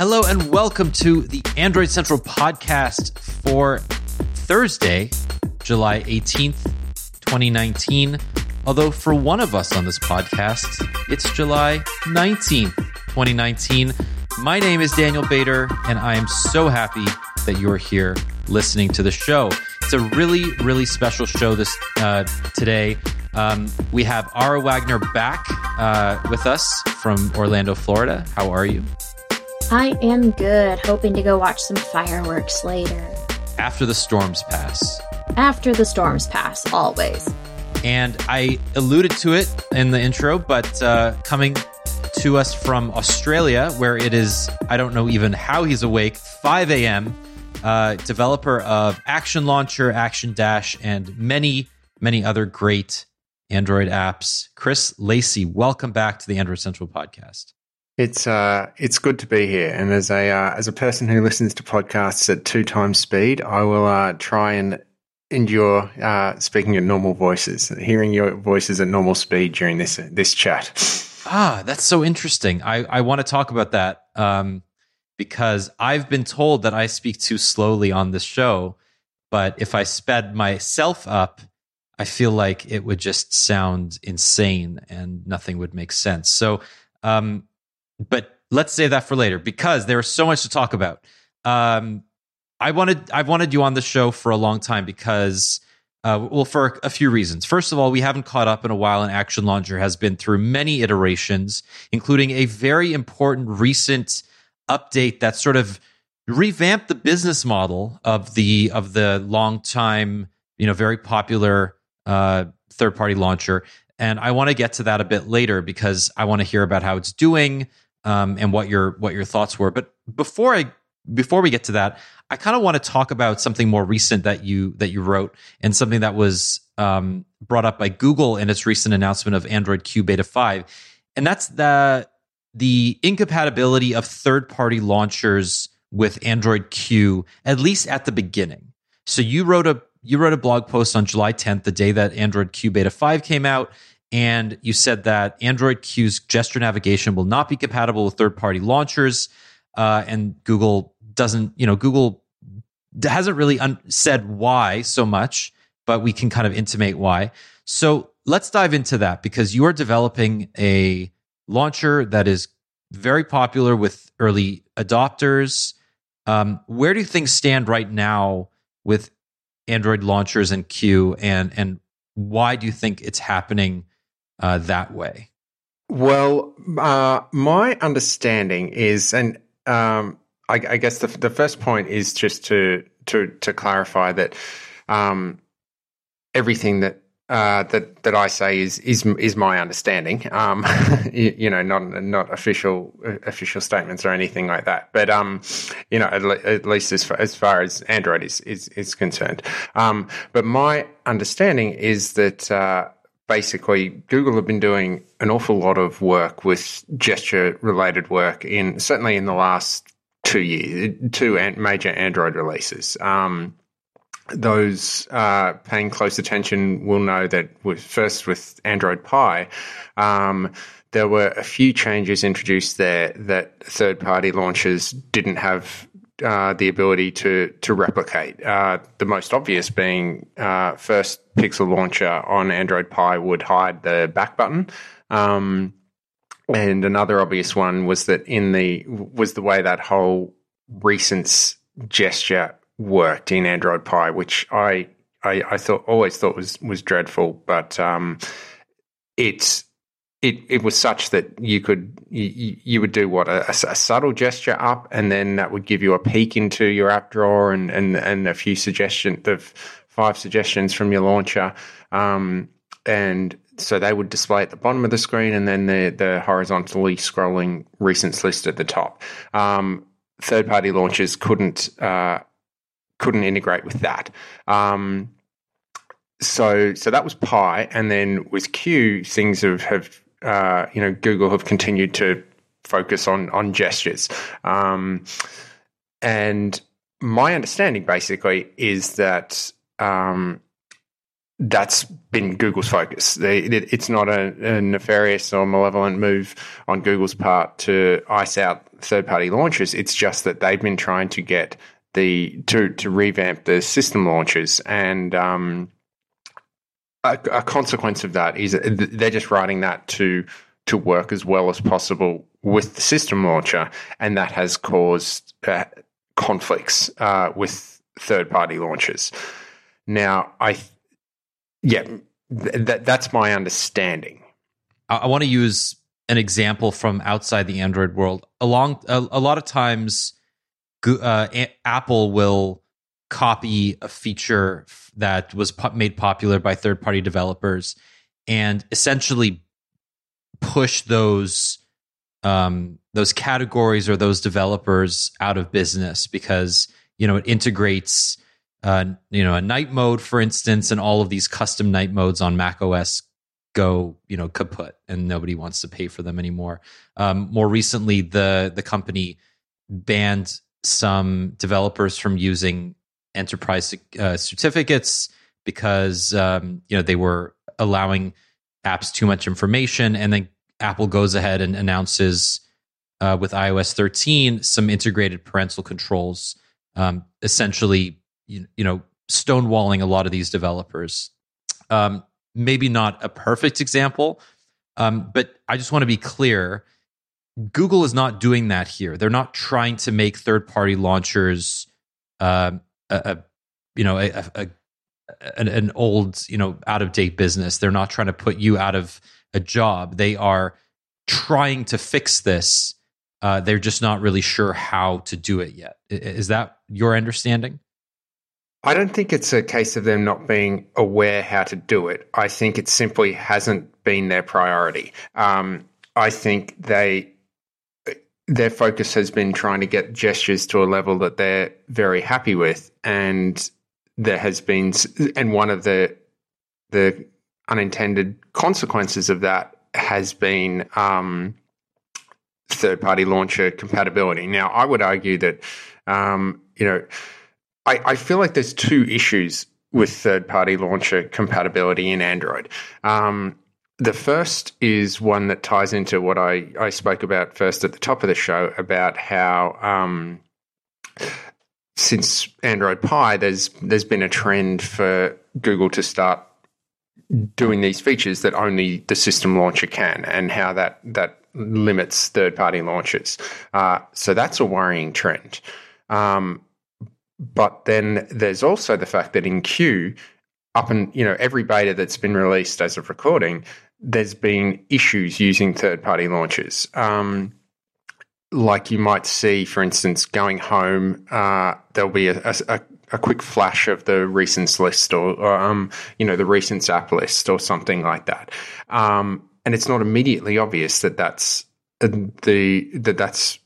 Hello and welcome to the Android Central podcast for Thursday, July 18th, 2019. Although for one of us on this podcast, it's July 19th, 2019. My name is Daniel Bader, and I am so happy that you're here listening to the show. It's a really, really special show this uh, today. Um, we have Ara Wagoner back uh, with us from Orlando, Florida. How are you? I am good, hoping to go watch some fireworks later. After the storms pass. After the storms pass, always. And I alluded to it in the intro, but uh, coming to us from Australia, where it is, I don't know even how he's awake, 5 a.m., uh, developer of Action Launcher, ActionDash, and many, many other great Android apps. Chris Lacy, welcome back to the Android Central podcast. It's uh, it's good to be here, and as a uh, as a person who listens to podcasts at two times speed, I will uh, try and endure uh, speaking at normal voices, hearing your voices at normal speed during this this chat. Ah, that's so interesting. I I want to talk about that um, because I've been told that I speak too slowly on this show, but if I sped myself up, I feel like it would just sound insane and nothing would make sense. So. Um, but let's save that for later because there's so much to talk about. Um, I wanted I've wanted you on the show for a long time because uh, well for a few reasons. First of all, we haven't caught up in a while, and Action Launcher has been through many iterations, including a very important recent update that sort of revamped the business model of the of the long time you know very popular uh, third party launcher. And I want to get to that a bit later because I want to hear about how it's doing um, and what your what your thoughts were. But before I before we get to that, I kind of want to talk about something more recent that you that you wrote and something that was um, brought up by Google in its recent announcement of Android Q Beta five, and that's the the incompatibility of third party launchers with Android Q at least at the beginning. So you wrote a you wrote a blog post on July 10th, the day that Android Q Beta 5 came out, and you said that Android Q's gesture navigation will not be compatible with third party launchers. Uh, and Google doesn't, you know, Google hasn't really un- said why so much, but we can kind of intimate why. So let's dive into that because you are developing a launcher that is very popular with early adopters. Um, where do things stand right now with Android launchers and Q, and and why do you think it's happening uh, that way? Well, uh, my understanding is, and um, I, I, guess the, the first point is just to to to clarify that um, everything that uh, that that I say is is is my understanding. Um, you, you, know, not not official official statements or anything like that. But um, you know, at, le- at least as far, as far as Android is is, is concerned. Um, but my understanding is that. Uh, basically Google have been doing an awful lot of work with gesture related work in certainly in the last two years, two major Android releases. Um, those uh, paying close attention will know that with, first with Android Pie, um, there were a few changes introduced there that third party launchers didn't have uh, the ability to to replicate. Uh, the most obvious being uh, first Pixel launcher on Android Pie would hide the back button. Um, and another obvious one was that in the was the way that whole recent gesture worked in Android Pie, which I I, I thought always thought was was dreadful, but um, it's it it was such that you could you, you would do what a, a, subtle gesture up, and then that would give you a peek into your app drawer and and and a few suggestions of five suggestions from your launcher, um, and so they would display at the bottom of the screen, and then the the horizontally scrolling recents list at the top. Um, third party launchers couldn't uh, couldn't integrate with that. Um, so so that was Pie, and then with Q, things have have uh, you know, Google have continued to focus on on gestures. Um, and my understanding basically is that um, that's been Google's focus. They, it, it's not a, a, nefarious or malevolent move on Google's part to ice out third-party launches. It's just that they've been trying to get the to to revamp the system launches, and um, a, a, consequence of that is they're just writing that to to work as well as possible with the system launcher, and that has caused uh, conflicts uh, with third-party launches. Now, I yeah, th- that's my understanding. I, I want to use an example from outside the Android world. Along a, a lot of times, uh, a- Apple will copy a feature that was po- made popular by third party developers and essentially push those um, those categories or those developers out of business because you know it integrates uh, you know, a night mode, for instance, and all of these custom night modes on Mac OS go, you know, kaput, and nobody wants to pay for them anymore. Um, more recently, the the company banned some developers from using enterprise uh, certificates because um, you know they were allowing apps too much information, and then Apple goes ahead and announces uh, with iOS 13 some integrated parental controls, um, essentially you, you know stonewalling a lot of these developers. Um, maybe not a perfect example, um, but I just want to be clear. Google is not doing that here. They're not trying to make third-party launchers, uh, a, a, you know, a, a, an, an old, you know, out-of-date business. They're not trying to put you out of a job. They are trying to fix this. Uh, they're just not really sure how to do it yet. Is that your understanding? I don't think it's a case of them not being aware how to do it. I think it simply hasn't been their priority. Um, I think they their focus has been trying to get gestures to a level that they're very happy with, and there has been and one of the the unintended consequences of that has been um, third party launcher compatibility. Now, I would argue that um, you know I, I feel like there's two issues with third party launcher compatibility in Android. Um, the first is one that ties into what I, I spoke about first at the top of the show about how um, since Android Pie, there's there's been a trend for Google to start doing these features that only the system launcher can, and how that that limits third party launches. Uh, so that's a worrying trend. Um, but then there's also the fact that in Q, up and you know every beta that's been released as of recording, there's been issues using third-party launchers. Um, like you might see, for instance, going home, uh, there'll be a, a, a, quick flash of the recents list or, or um, you know the recents app list or something like that, um, and it's not immediately obvious that that's uh, the that that's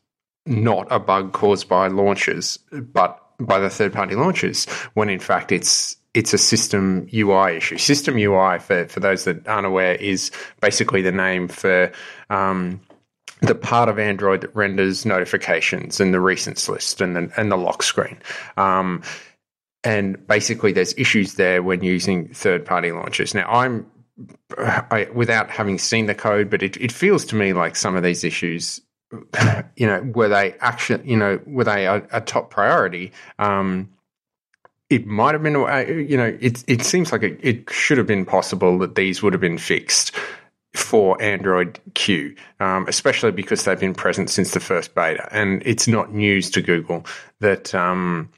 not a bug caused by launchers, but by the third party launchers when in fact it's it's a system UI issue. System UI, for, for those that aren't aware, is basically the name for um, the part of Android that renders notifications and the recents list and the, and the lock screen. Um, and basically, there's issues there when using third party launchers. Now, I'm I, without having seen the code, but it, it feels to me like some of these issues you know, were they actually, you know, were they a, a top priority? Um, it might have been, uh, you know, it it seems like it, it, should have been possible that these would have been fixed for Android Q, um, especially because they've been present since the first beta, and it's not news to Google that um,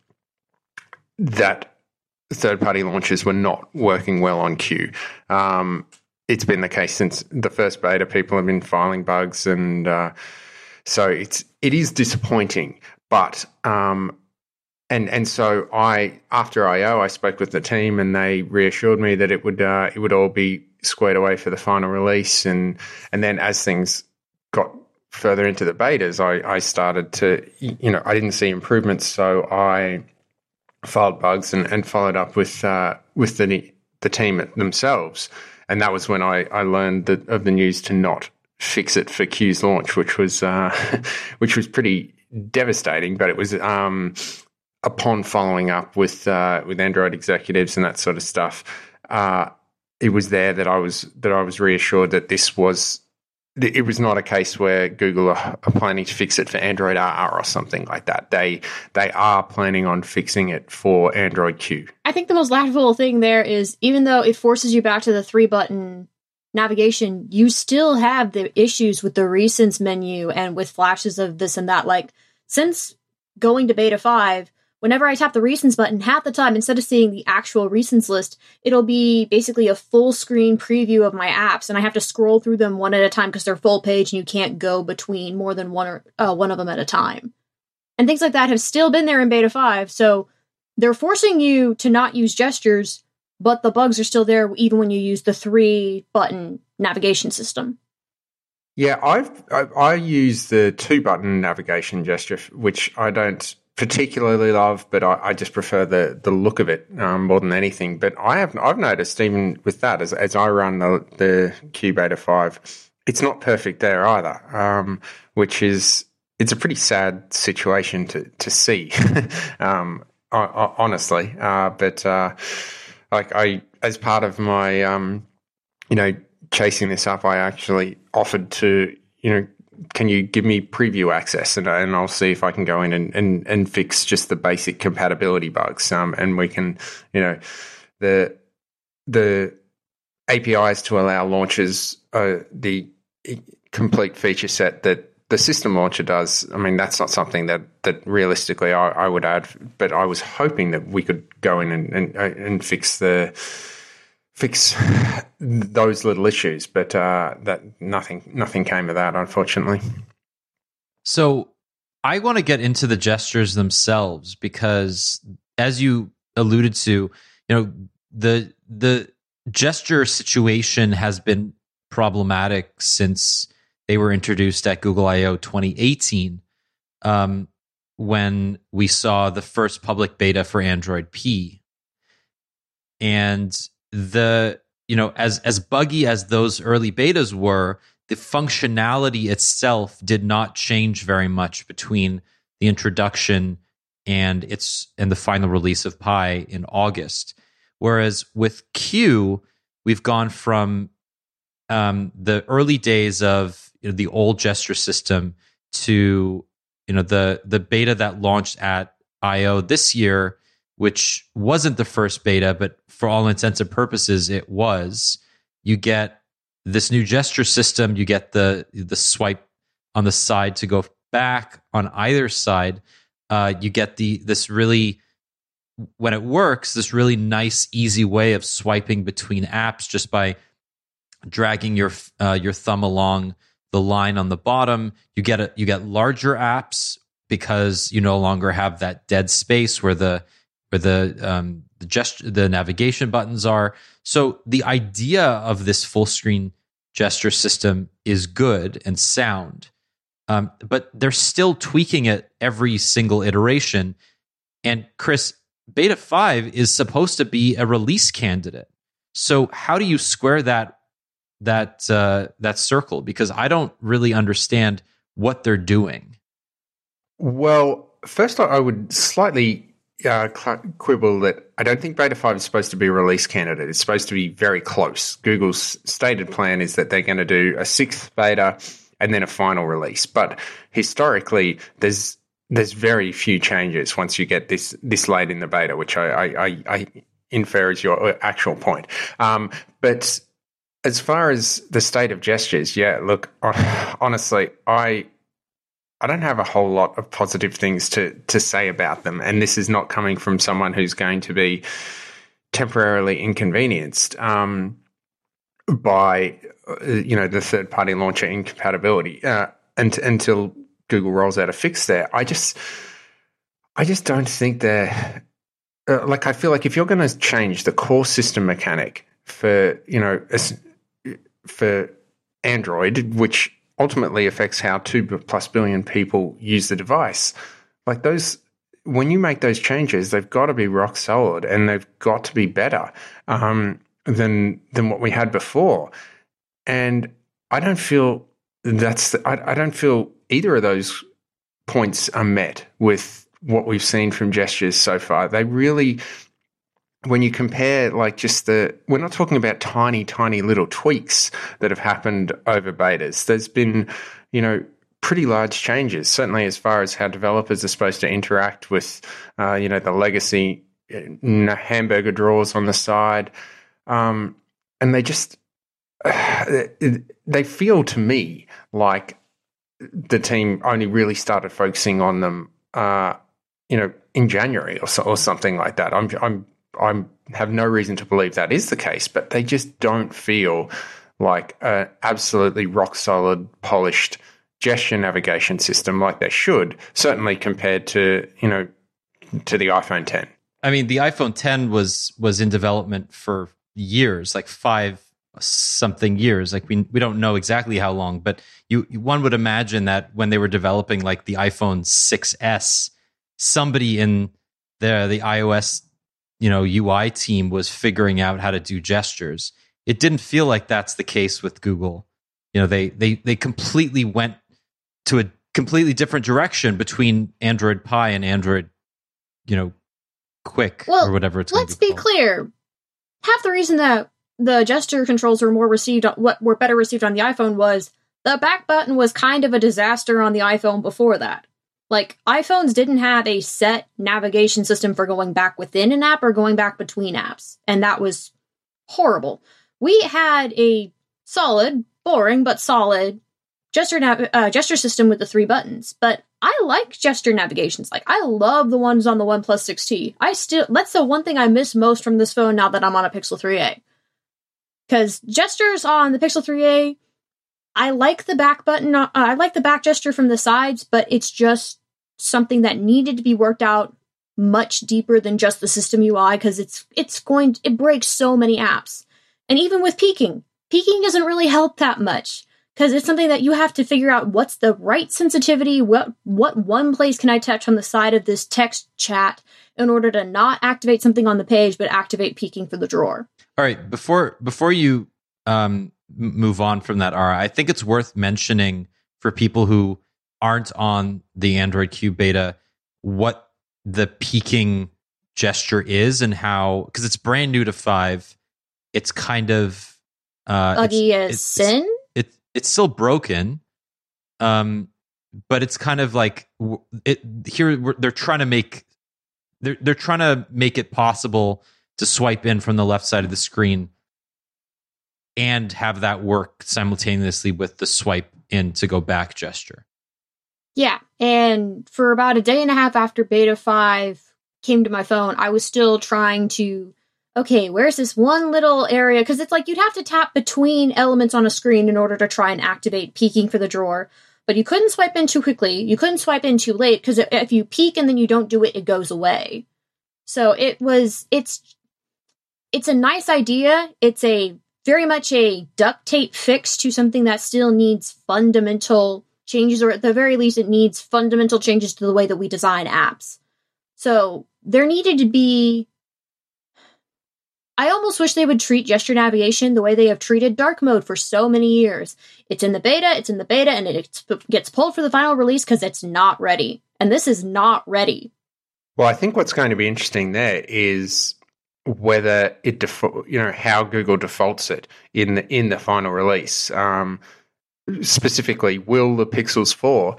that third-party launches were not working well on Q. Um, it's been the case since the first beta. People have been filing bugs and uh, so it's it is disappointing, but um, and and so I after IO I spoke with the team and they reassured me that it would uh, it would all be squared away for the final release. And and then as things got further into the betas I, I started to you know I didn't see improvements. So I filed bugs and, and followed up with uh, with the the team themselves. And that was when I, I learned that, of the news to not fix it for Q's launch, which was uh, which was pretty devastating. But it was um, upon following up with uh, with Android executives and that sort of stuff. uh, it was there that I was that I was reassured that this was it was not a case where Google are, planning to fix it for Android R or something like that. They they are planning on fixing it for Android Q. I think the most laughable thing there is even though it forces you back to the three button navigation, you still have the issues with the recents menu and with flashes of this and that. Like since going to beta five, whenever I tap the recents button, half the time, instead of seeing the actual recents list, it'll be basically a full screen preview of my apps, and I have to scroll through them one at a time because they're full page and you can't go between more than one or uh, one of them at a time. And things like that have still been there in beta 5, so they're forcing you to not use gestures, but the bugs are still there even when you use the three button navigation system. Yeah, I've I, I use the two button navigation gesture, which I don't particularly love, but I, I, just prefer the the look of it um, more than anything. But I have I've noticed even with that as as I run the the Q Beta five, it's not perfect there either, um, which is it's a pretty sad situation to to see, um, honestly. Uh, but uh, like I as part of my um, you know chasing this up, I actually offered to you know can you give me preview access and, and I'll see if I can go in and, and, and fix just the basic compatibility bugs. Um, and we can, you know, the the APIs to allow launches uh, the complete feature set that the system launcher does. I mean, that's not something that that realistically I, I would add, but I was hoping that we could go in and and, and fix the fix those little issues, but uh, that nothing nothing came of that, unfortunately. So I want to get into the gestures themselves because, as you alluded to, you know the the gesture situation has been problematic since they were introduced at Google I/O 2018, um, when we saw the first public beta for Android P, and the you know as as buggy as those early betas were the functionality itself did not change very much between the introduction and its and the final release of Pie in august. Whereas with q we've gone from um, the early days of you know, the old gesture system to you know the the beta that launched at io this year which wasn't the first beta, but for all intents and purposes, it was. You get this new gesture system. You get the the swipe on the side to go back on either side. Uh, you get the this really when it works, this really nice, easy way of swiping between apps just by dragging your uh, your thumb along the line on the bottom. You get a, you get larger apps because you no longer have that dead space where the where the um, the gesture, the navigation buttons are. So the idea of this full screen gesture system is good and sound, um, but they're still tweaking it every single iteration. And Chris, Beta Five is supposed to be a release candidate. So how do you square that that uh, that circle? Because I don't really understand what they're doing. Well, first I would slightly uh, quibble that I don't think Beta 5 is supposed to be a release candidate. It's supposed to be very close. Google's stated plan is that they're going to do a sixth beta and then a final release. But historically, there's there's very few changes once you get this this late in the beta, which I I, I, I infer is your actual point. Um, but as far as the state of gestures, yeah, look, honestly, I I don't have a whole lot of positive things to to say about them, and this is not coming from someone who's going to be temporarily inconvenienced um, by uh, you know the third party launcher incompatibility uh, and, until Google rolls out a fix there. I just I just don't think they're uh, like I feel like if you're going to change the core system mechanic for you know for Android, which ultimately affects how two plus billion people use the device. Like those, when you make those changes, they've got to be rock solid and they've got to be better um, than than what we had before. And I don't feel that's I, I don't feel either of those points are met with what we've seen from gestures so far. They really when you compare like just the we're not talking about tiny tiny little tweaks that have happened over betas. There's been you know pretty large changes certainly as far as how developers are supposed to interact with uh, you know the legacy uh, hamburger drawers on the side. Um, and they just they feel to me like the team only really started focusing on them uh, you know in January or, so, or something like that. I'm I'm I have no reason to believe that is the case, but they just don't feel like an absolutely rock solid, polished gesture navigation system like they should. Certainly compared to you know to the iPhone 10. I mean, the iPhone 10 was was in development for years, like five something years. Like we we don't know exactly how long, but you one would imagine that when they were developing like the iPhone 6s, somebody in the the iOS you know UI team was figuring out how to do gestures. It didn't feel like that's the case with Google. You know, they they they completely went to a completely different direction between Android Pie and Android, you know, Quick well, or whatever it's. Called. Let's be, be clear. Half the reason that the gesture controls were more received, what were better received on the iPhone was the back button was kind of a disaster on the iPhone before that. Like iPhones didn't have a set navigation system for going back within an app or going back between apps, and that was horrible. We had a solid, boring but solid gesture nav- uh, gesture system with the three buttons, but I like gesture navigations. Like I love the ones on the OnePlus 6T. I still that's the one thing I miss most from this phone now that I'm on a Pixel 3a. Cuz gestures on the Pixel 3a I like the back button. Uh, I like the back gesture from the sides, but it's just something that needed to be worked out much deeper than just the system UI because it's it's going to, it breaks so many apps. And even with peeking, peeking doesn't really help that much because it's something that you have to figure out what's the right sensitivity, what what one place can I touch on the side of this text chat in order to not activate something on the page but activate peeking for the drawer. All right, before before you um move on from that, Ara, I think it's worth mentioning for people who aren't on the Android Q beta what the peeking gesture is and how because it's brand new to five. It's kind of uh, buggy it's, as it's, sin. It's, it's it's still broken, um, but it's kind of like it here. They're trying to make they're they're trying to make it possible to swipe in from the left side of the screen and have that work simultaneously with the swipe in to go back gesture. Yeah, and for about a day and a half after beta 5 came to my phone, I was still trying to okay, where's this one little area cuz it's like you'd have to tap between elements on a screen in order to try and activate peeking for the drawer. But you couldn't swipe in too quickly. You couldn't swipe in too late because if you peek and then you don't do it, it goes away. So it was it's it's a nice idea. It's a very much a duct tape fix to something that still needs fundamental changes, or at the very least, it needs fundamental changes to the way that we design apps. So there needed to be. I almost wish they would treat gesture navigation the way they have treated dark mode for so many years. It's in the beta, it's in the beta, and it gets pulled for the final release because it's not ready. And this is not ready. Well, I think what's going to be interesting there is whether it default, you know, how Google defaults it in the in the final release. Um, specifically, will the Pixels Four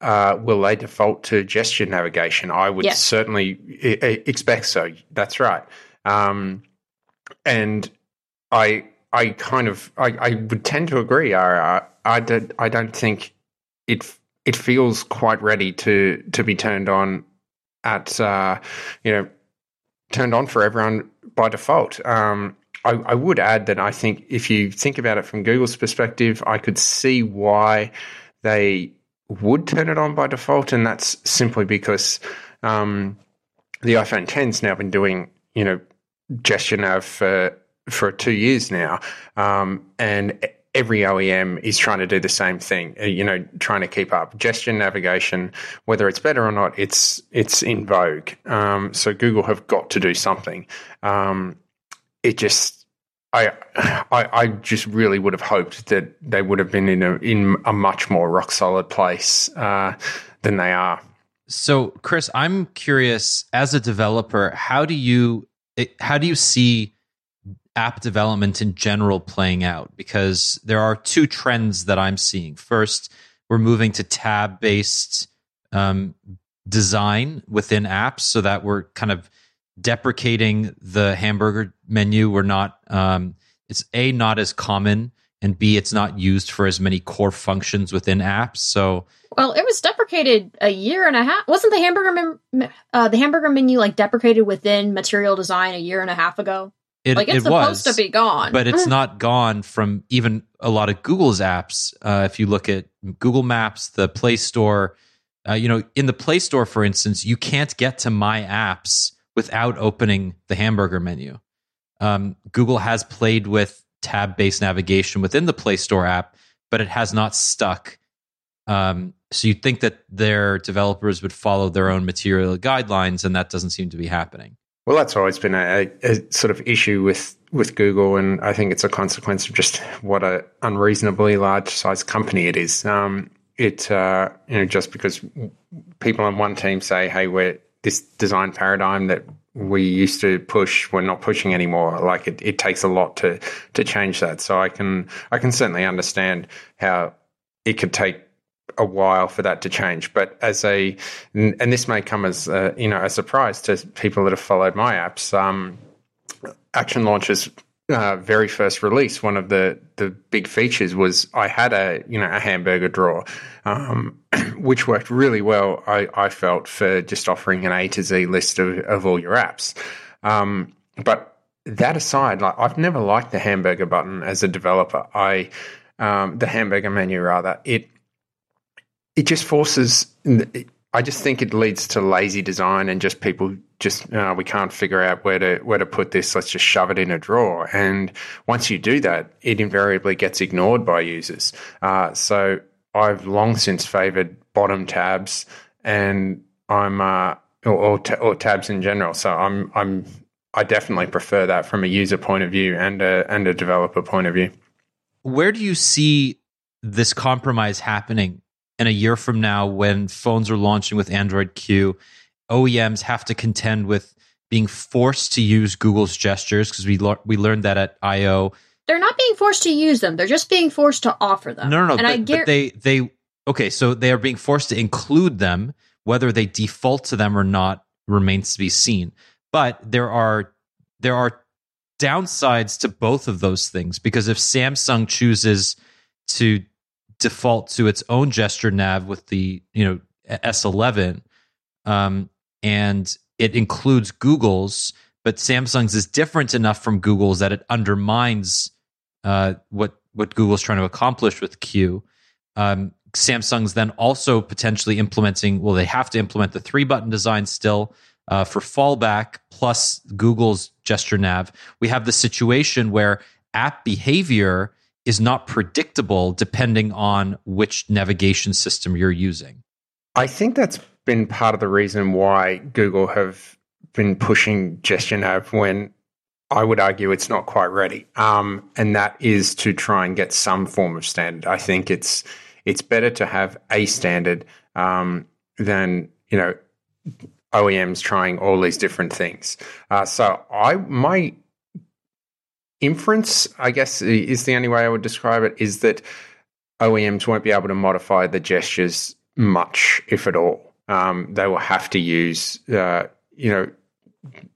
uh, will they default to gesture navigation? I would yes. certainly I- expect so. That's right. Um, and I I kind of I, I would tend to agree. I I don't I don't think it it feels quite ready to to be turned on at uh, you know turned on for everyone by default. Um, I, I, would add that I think if you think about it from Google's perspective, I could see why they would turn it on by default, and that's simply because um, the iPhone 10's now been doing you know gesture nav for for two years now, um, and every OEM is trying to do the same thing, uh, you know, trying to keep up. Gesture navigation, whether it's better or not, it's it's in vogue. Um, so Google have got to do something. Um, it just, I, I, I just really would have hoped that they would have been in a in a much more rock solid place uh, than they are. So, Chris, I'm curious as a developer, how do you how do you see app development in general playing out? Because there are two trends that I'm seeing. First, we're moving to tab based um, design within apps so that we're kind of deprecating the hamburger menu. We're not, um, it's A, not as common, and B, it's not used for as many core functions within apps. So, well, it was deprecated a year and a half. Wasn't the hamburger uh, the hamburger menu like deprecated within material design a year and a half ago? It, like it's it supposed was, to be gone, but it's not gone from even a lot of Google's apps. Uh, if you look at Google Maps, the Play Store, uh, you know, in the Play Store, for instance, you can't get to My Apps without opening the hamburger menu. Um, Google has played with tab based navigation within the Play Store app, but it has not stuck. Um, so you'd think that their developers would follow their own material guidelines, and that doesn't seem to be happening. Well, that's always been a, a, sort of issue with, with Google, and I think it's a consequence of just what a unreasonably large size company it is. Um, it uh, you know just because people on one team say, "Hey, we're this design paradigm that we used to push, we're not pushing anymore." Like it, it takes a lot to to change that. So I can I can certainly understand how it could take a while for that to change. But as a, and this may come as a, you know a surprise to people that have followed my apps. Um, Action Launcher's uh, very first release, one of the the big features was I had a you know a hamburger drawer, um, which worked really well. I, I felt for just offering an A to Z list of, of all your apps. Um, but that aside, like I've never liked the hamburger button as a developer. I um, the hamburger menu rather it it just forces. I just think it leads to lazy design and just people just uh, we can't figure out where to where to put this. Let's just shove it in a drawer. And once you do that, it invariably gets ignored by users. Uh, so I've long since favoured bottom tabs, and I'm uh, or, or, t- or tabs in general. So I'm I'm I definitely prefer that from a user point of view and a and a developer point of view. Where do you see this compromise happening in a year from now when phones are launching with Android Q, OEMs have to contend with being forced to use Google's gestures because we we learned that at I/O. They're not being forced to use them; they're just being forced to offer them. No, no, no. And but, I but they they okay, so they are being forced to include them. Whether they default to them or not remains to be seen. But there are there are downsides to both of those things because if Samsung chooses to default to its own gesture nav with the you know S11, um, and it includes Google's, but Samsung's is different enough from Google's that it undermines uh, what what Google's trying to accomplish with Q. Um, Samsung's then also potentially implementing. Well, they have to implement the three button design still. Uh, for fallback plus Google's gesture nav, we have the situation where app behavior is not predictable depending on which navigation system you're using. I think that's been part of the reason why Google have been pushing gesture nav when I would argue it's not quite ready. Um, and that is to try and get some form of standard. I think it's it's better to have a standard um, than you know OEMs trying all these different things. Uh, so I my inference, I guess, is the only way I would describe it, is that OEMs won't be able to modify the gestures much, if at all. Um, they will have to use, uh, you know,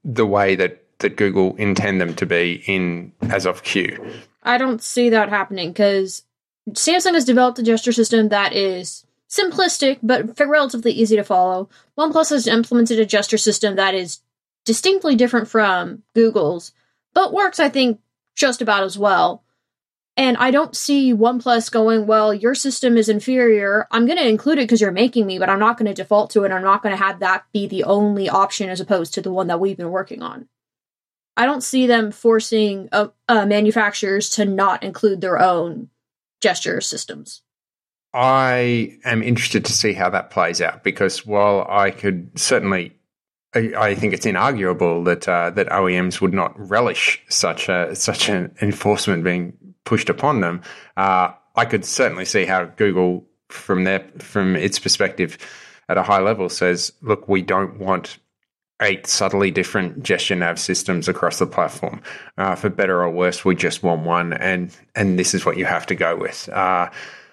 the way that that Google intend them to be in as of Q. I don't see that happening because Samsung has developed a gesture system that is simplistic but relatively easy to follow. OnePlus has implemented a gesture system that is distinctly different from Google's, but works, I think, just about as well. And I don't see OnePlus going, well, your system is inferior. I'm going to include it because you're making me, but I'm not going to default to it. I'm not going to have that be the only option as opposed to the one that we've been working on. I don't see them forcing uh, uh, manufacturers to not include their own gesture systems. I am interested to see how that plays out because while I could certainly I, think it's inarguable that uh, that OEMs would not relish such a such an enforcement being pushed upon them. Uh, I could certainly see how Google, from their from its perspective, at a high level, says, "Look, we don't want eight subtly different gesture nav systems across the platform. Uh, for better or worse, we just want one, and and this is what you have to go with.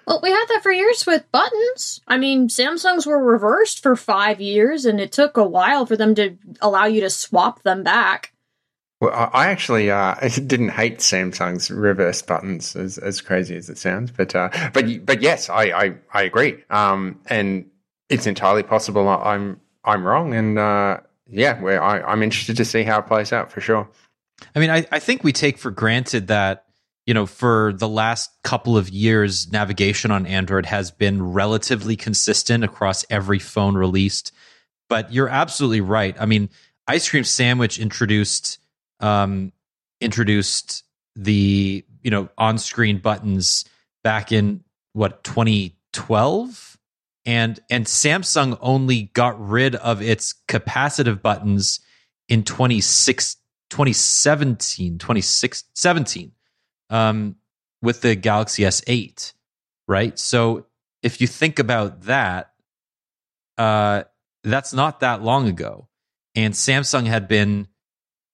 Well, we had that for years with buttons. I mean, Samsungs were reversed for five years, and it took a while for them to allow you to swap them back. Well, I actually uh, didn't hate Samsung's reverse buttons, as, as crazy as it sounds, but uh, but but yes, I I, I agree, um, and it's entirely possible I'm I'm wrong, and uh, yeah, I, I'm interested to see how it plays out for sure. I mean, I, I think we take for granted that you know for the last couple of years, navigation on Android has been relatively consistent across every phone released. But you're absolutely right. I mean, Ice Cream Sandwich introduced um, introduced the you know on screen buttons back in what 2012 and and Samsung only got rid of its capacitive buttons in 26 2017 2017 um, with the Galaxy S8 right so if you think about that uh, that's not that long ago and Samsung had been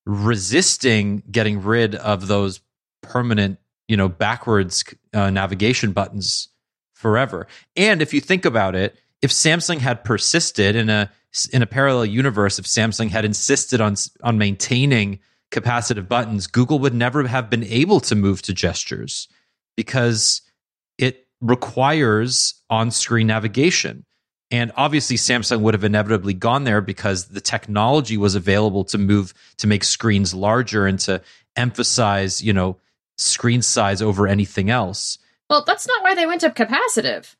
resisting getting rid of those permanent, you know, backwards uh, navigation buttons forever. And if you think about it, if Samsung had persisted in a in a parallel universe, if Samsung had insisted on on maintaining capacitive buttons, Google would never have been able to move to gestures because it requires on-screen navigation. And obviously, Samsung would have inevitably gone there because the technology was available to move to make screens larger and to emphasize, you know, screen size over anything else. Well, that's not why they went to capacitive.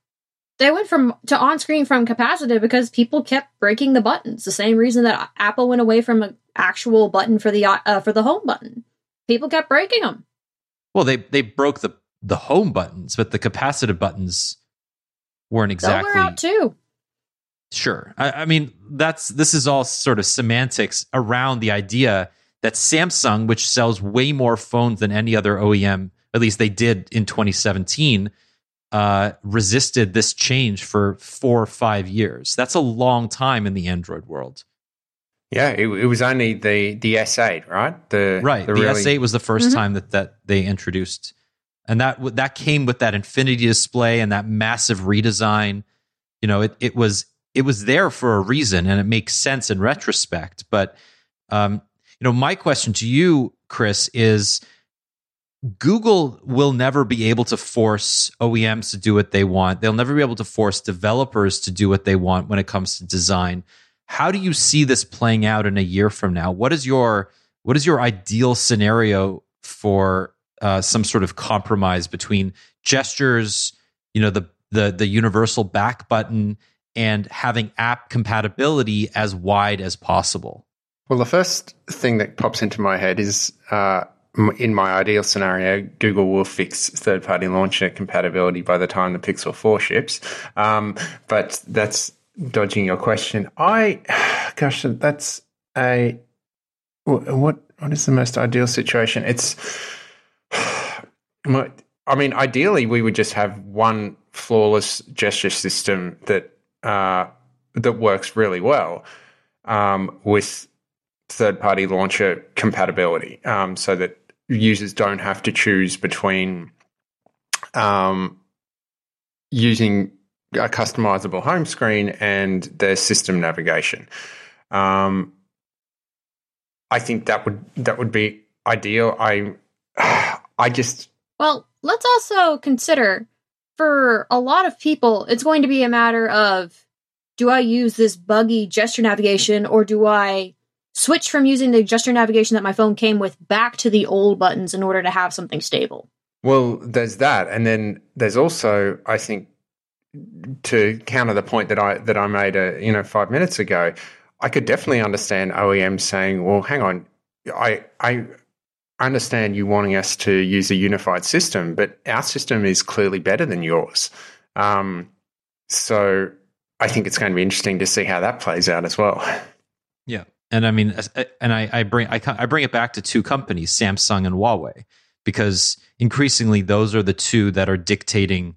They went from to on screen from capacitive because people kept breaking the buttons. The same reason that Apple went away from an actual button for the uh, for the home button. People kept breaking them. Well, they they broke the the home buttons, but the capacitive buttons weren't exactly. They were out too. Sure. I, I, mean, that's this is all sort of semantics around the idea that Samsung, which sells way more phones than any other OEM, at least they did in 2017, uh, resisted this change for four or five years. That's a long time in the Android world. Yeah, it, it was only the the S8, right? The right. The, the really... S8 was the 1st mm-hmm. time that that they introduced, and that that came with that Infinity display and that massive redesign. You know, it it was it was there for a reason and it makes sense in retrospect. But, um, you know, my question to you, Chris, is Google will never be able to force OEMs to do what they want. They'll never be able to force developers to do what they want when it comes to design. How do you see this playing out in a year from now? What is your what is your ideal scenario for uh, some sort of compromise between gestures, you know, the the the universal back button and having app compatibility as wide as possible? Well, the first thing that pops into my head is uh, in my ideal scenario, Google will fix third party launcher compatibility by the time the Pixel 4 ships. Um, but that's dodging your question. I, gosh, that's a, what, what is the most ideal situation? It's, I mean, ideally, we would just have one flawless gesture system that uh, that works really well um, with third party launcher compatibility um, so that users don't have to choose between um, using a customizable home screen and their system navigation. Um, I think that would that would be ideal. I I just well, let's also consider for a lot of people, it's going to be a matter of do I use this buggy gesture navigation or do I switch from using the gesture navigation that my phone came with back to the old buttons in order to have something stable? Well, there's that. And then there's also, I think, to counter the point that I that I made uh, you know five minutes ago, I could definitely understand OEMs saying, "Well, hang on, I I I understand you wanting us to use a unified system, but our system is clearly better than yours. Um, so I think it's going to be interesting to see how that plays out as well. Yeah, and I mean, and I, I bring I, I bring it back to two companies, Samsung and Huawei, because increasingly those are the two that are dictating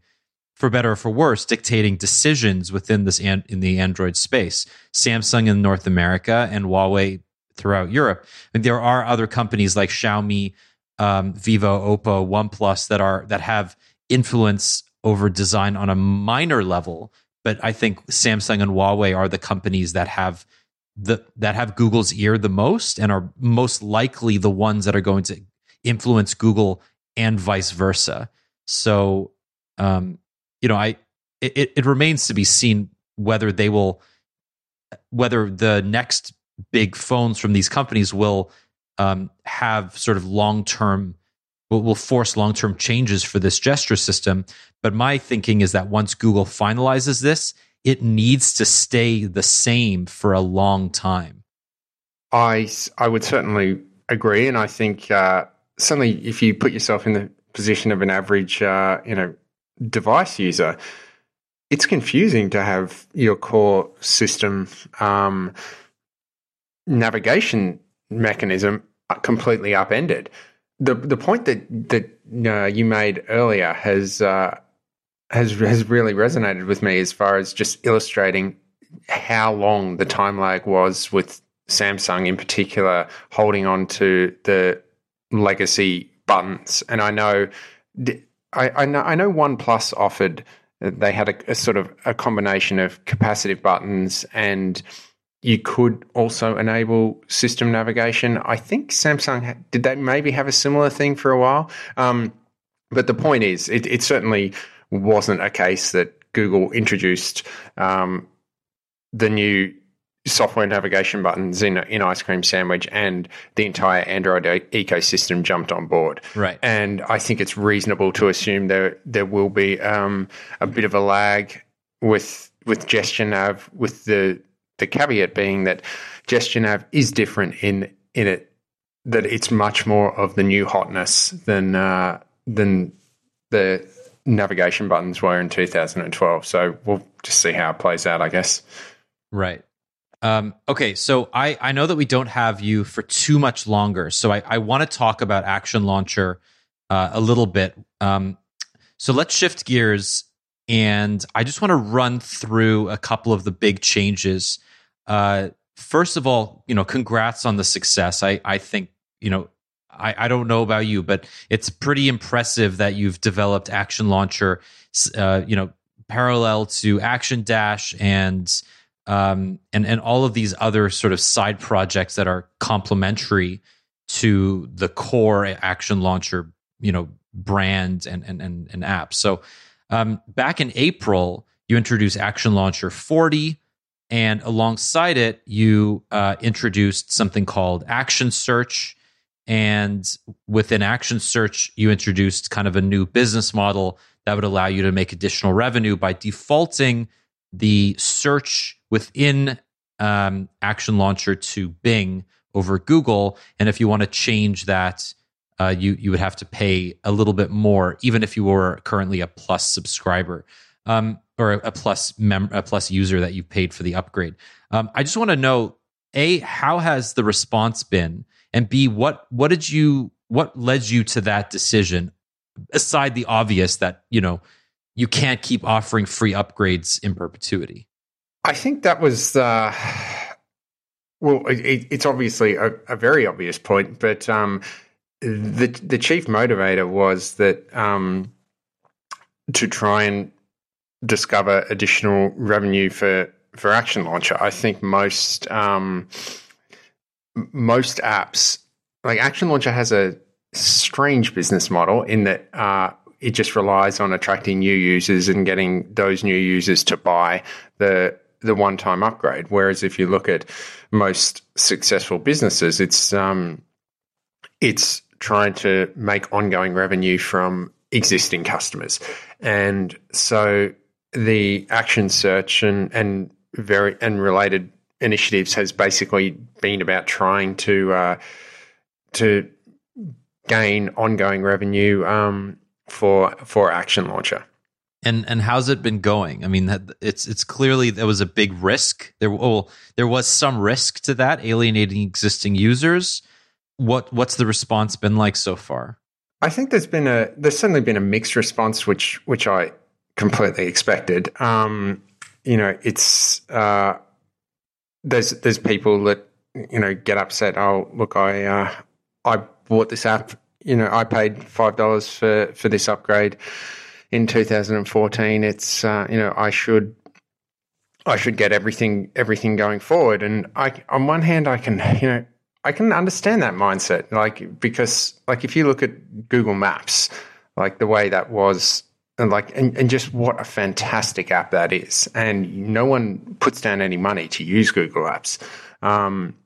for better or for worse, dictating decisions within this an, in the Android space. Samsung in North America and Huawei throughout Europe. And there are other companies like Xiaomi, um, Vivo, Oppo, OnePlus that are that have influence over design on a minor level. But I think Samsung and Huawei are the companies that have the that have Google's ear the most and are most likely the ones that are going to influence Google and vice versa. So, um, you know, I it, it remains to be seen whether they will whether the next big phones from these companies will um, have sort of long term will, will force long term changes for this gesture system. But my thinking is that once Google finalizes this, it needs to stay the same for a long time. I I would certainly agree, and I think uh, certainly if you put yourself in the position of an average uh, you know device user, it's confusing to have your core system um, navigation mechanism completely upended. The the point that that uh, you made earlier has uh, has has really resonated with me as far as just illustrating how long the time lag was with Samsung in particular holding on to the legacy buttons. And I know I, I know I know OnePlus offered they had a, a sort of a combination of capacitive buttons and you could also enable system navigation. I think Samsung did they maybe have a similar thing for a while. Um, but the point is, it, it, certainly wasn't a case that Google introduced um, the new software navigation buttons in in Ice Cream Sandwich, and the entire Android ecosystem jumped on board. Right, and I think it's reasonable to assume there there will be um, a bit of a lag with with gesture nav with the the caveat being that gesture nav is different in in it that it's much more of the new hotness than uh, than the navigation buttons were in 2012. So we'll just see how it plays out, I guess. Right. Um, okay, so I, I know that we don't have you for too much longer, so I, I want to talk about Action Launcher uh, a little bit. Um, so let's shift gears, and I just want to run through a couple of the big changes uh, first of all, you know, congrats on the success. I, I think, you know, I, I don't know about you, but it's pretty impressive that you've developed Action Launcher, uh, you know, parallel to ActionDash and um, and and all of these other sort of side projects that are complementary to the core Action Launcher, you know, brand and and and, and app. So um, back in April, you introduced Action Launcher 40 and alongside it, you uh, introduced something called Action Search. And within Action Search, you introduced kind of a new business model that would allow you to make additional revenue by defaulting the search within um, Action Launcher to Bing over Google. And if you want to change that, uh, you you would have to pay a little bit more, even if you were currently a Plus subscriber. Um, or a, plus mem- a plus user that you paid for the upgrade. Um, I just want to know a how has the response been, and b what what did you what led you to that decision? Aside the obvious that you know you can't keep offering free upgrades in perpetuity. I think that was. Uh, well, it, it's obviously a, a, very obvious point, but um, the the chief motivator was that um, to try and discover additional revenue for for Action Launcher. I think most um, most apps like Action Launcher has a strange business model in that uh, it just relies on attracting new users and getting those new users to buy the the one time upgrade. Whereas if you look at most successful businesses, it's um, it's trying to make ongoing revenue from existing customers, and so the action search and and very and related initiatives has basically been about trying to uh, to gain ongoing revenue um, for for Action Launcher. And and how's it been going? I mean, it's it's clearly there was a big risk. There well, there was some risk to that alienating existing users. What what's the response been like so far? I think there's been a there's certainly been a mixed response, which which I completely expected. Um, you know, it's uh, there's there's people that you know get upset. Oh, look, I uh, I bought this app. You know, I paid five dollars for for this upgrade in 2014. It's uh, you know, I should I should get everything everything going forward. And I, on one hand, I can you know I can understand that mindset, like because like if you look at Google Maps, like the way that was. And like and, and just what a fantastic app that is, and no one puts down any money to use Google Apps. Um,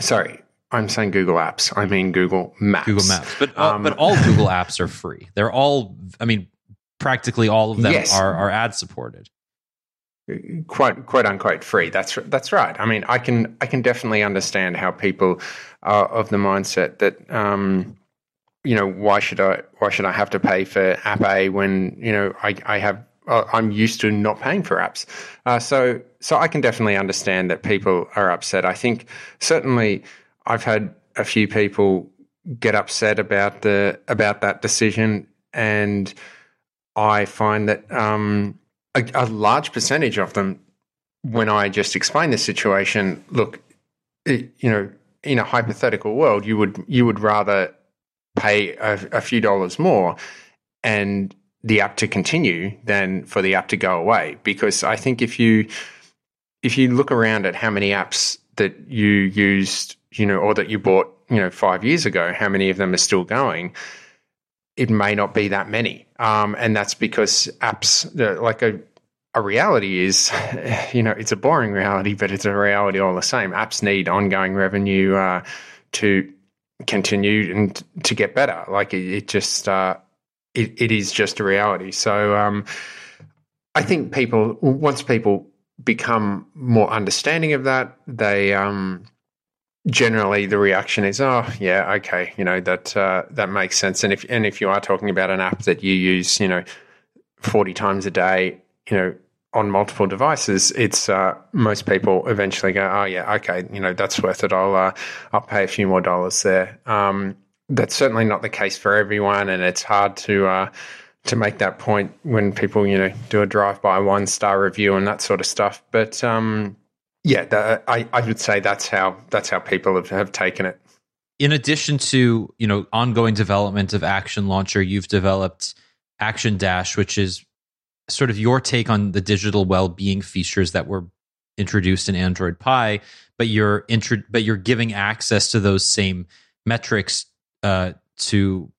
sorry, I'm saying Google Apps. I mean Google Maps. Google Maps, but um, but all Google apps are free. They're all. I mean, practically all of them yes. are are ad supported quote quote unquote free. That's that's right. I mean, I can I can definitely understand how people are of the mindset that um, you know why should I why should I have to pay for app A when you know I I have uh, I'm used to not paying for apps. Uh, so so I can definitely understand that people are upset. I think certainly I've had a few people get upset about the about that decision, and I find that. Um, a, a large percentage of them, when I just explain the situation, look, it, you know, in a hypothetical world, you would you would rather pay a, a, few dollars more and the app to continue than for the app to go away. Because I think if you if you look around at how many apps that you used, you know, or that you bought, you know, five years ago, how many of them are still going? it may not be that many. Um, and that's because apps, like a, a reality is, you know, it's a boring reality, but it's a reality all the same. Apps need ongoing revenue uh, to continue and to get better. Like it, it just, uh, it, it is just a reality. So um, I think people, once people become more understanding of that, they, um, generally the reaction is, oh yeah, okay, you know that uh, that makes sense. And if and if you are talking about an app that you use, you know, forty times a day, you know, on multiple devices, it's uh, most people eventually go, oh yeah, okay, you know, that's worth it. I'll uh, I'll pay a few more dollars there. Um, that's certainly not the case for everyone, and it's hard to. Uh, to make that point when people, you know, do a drive-by one-star review and that sort of stuff, but um, yeah, the, I, I would say that's how that's how people have, have taken it. In addition to you know ongoing development of Action Launcher, you've developed ActionDash, which is sort of your take on the digital well-being features that were introduced in Android Pie, but you're intro- but you're giving access to those same metrics uh, to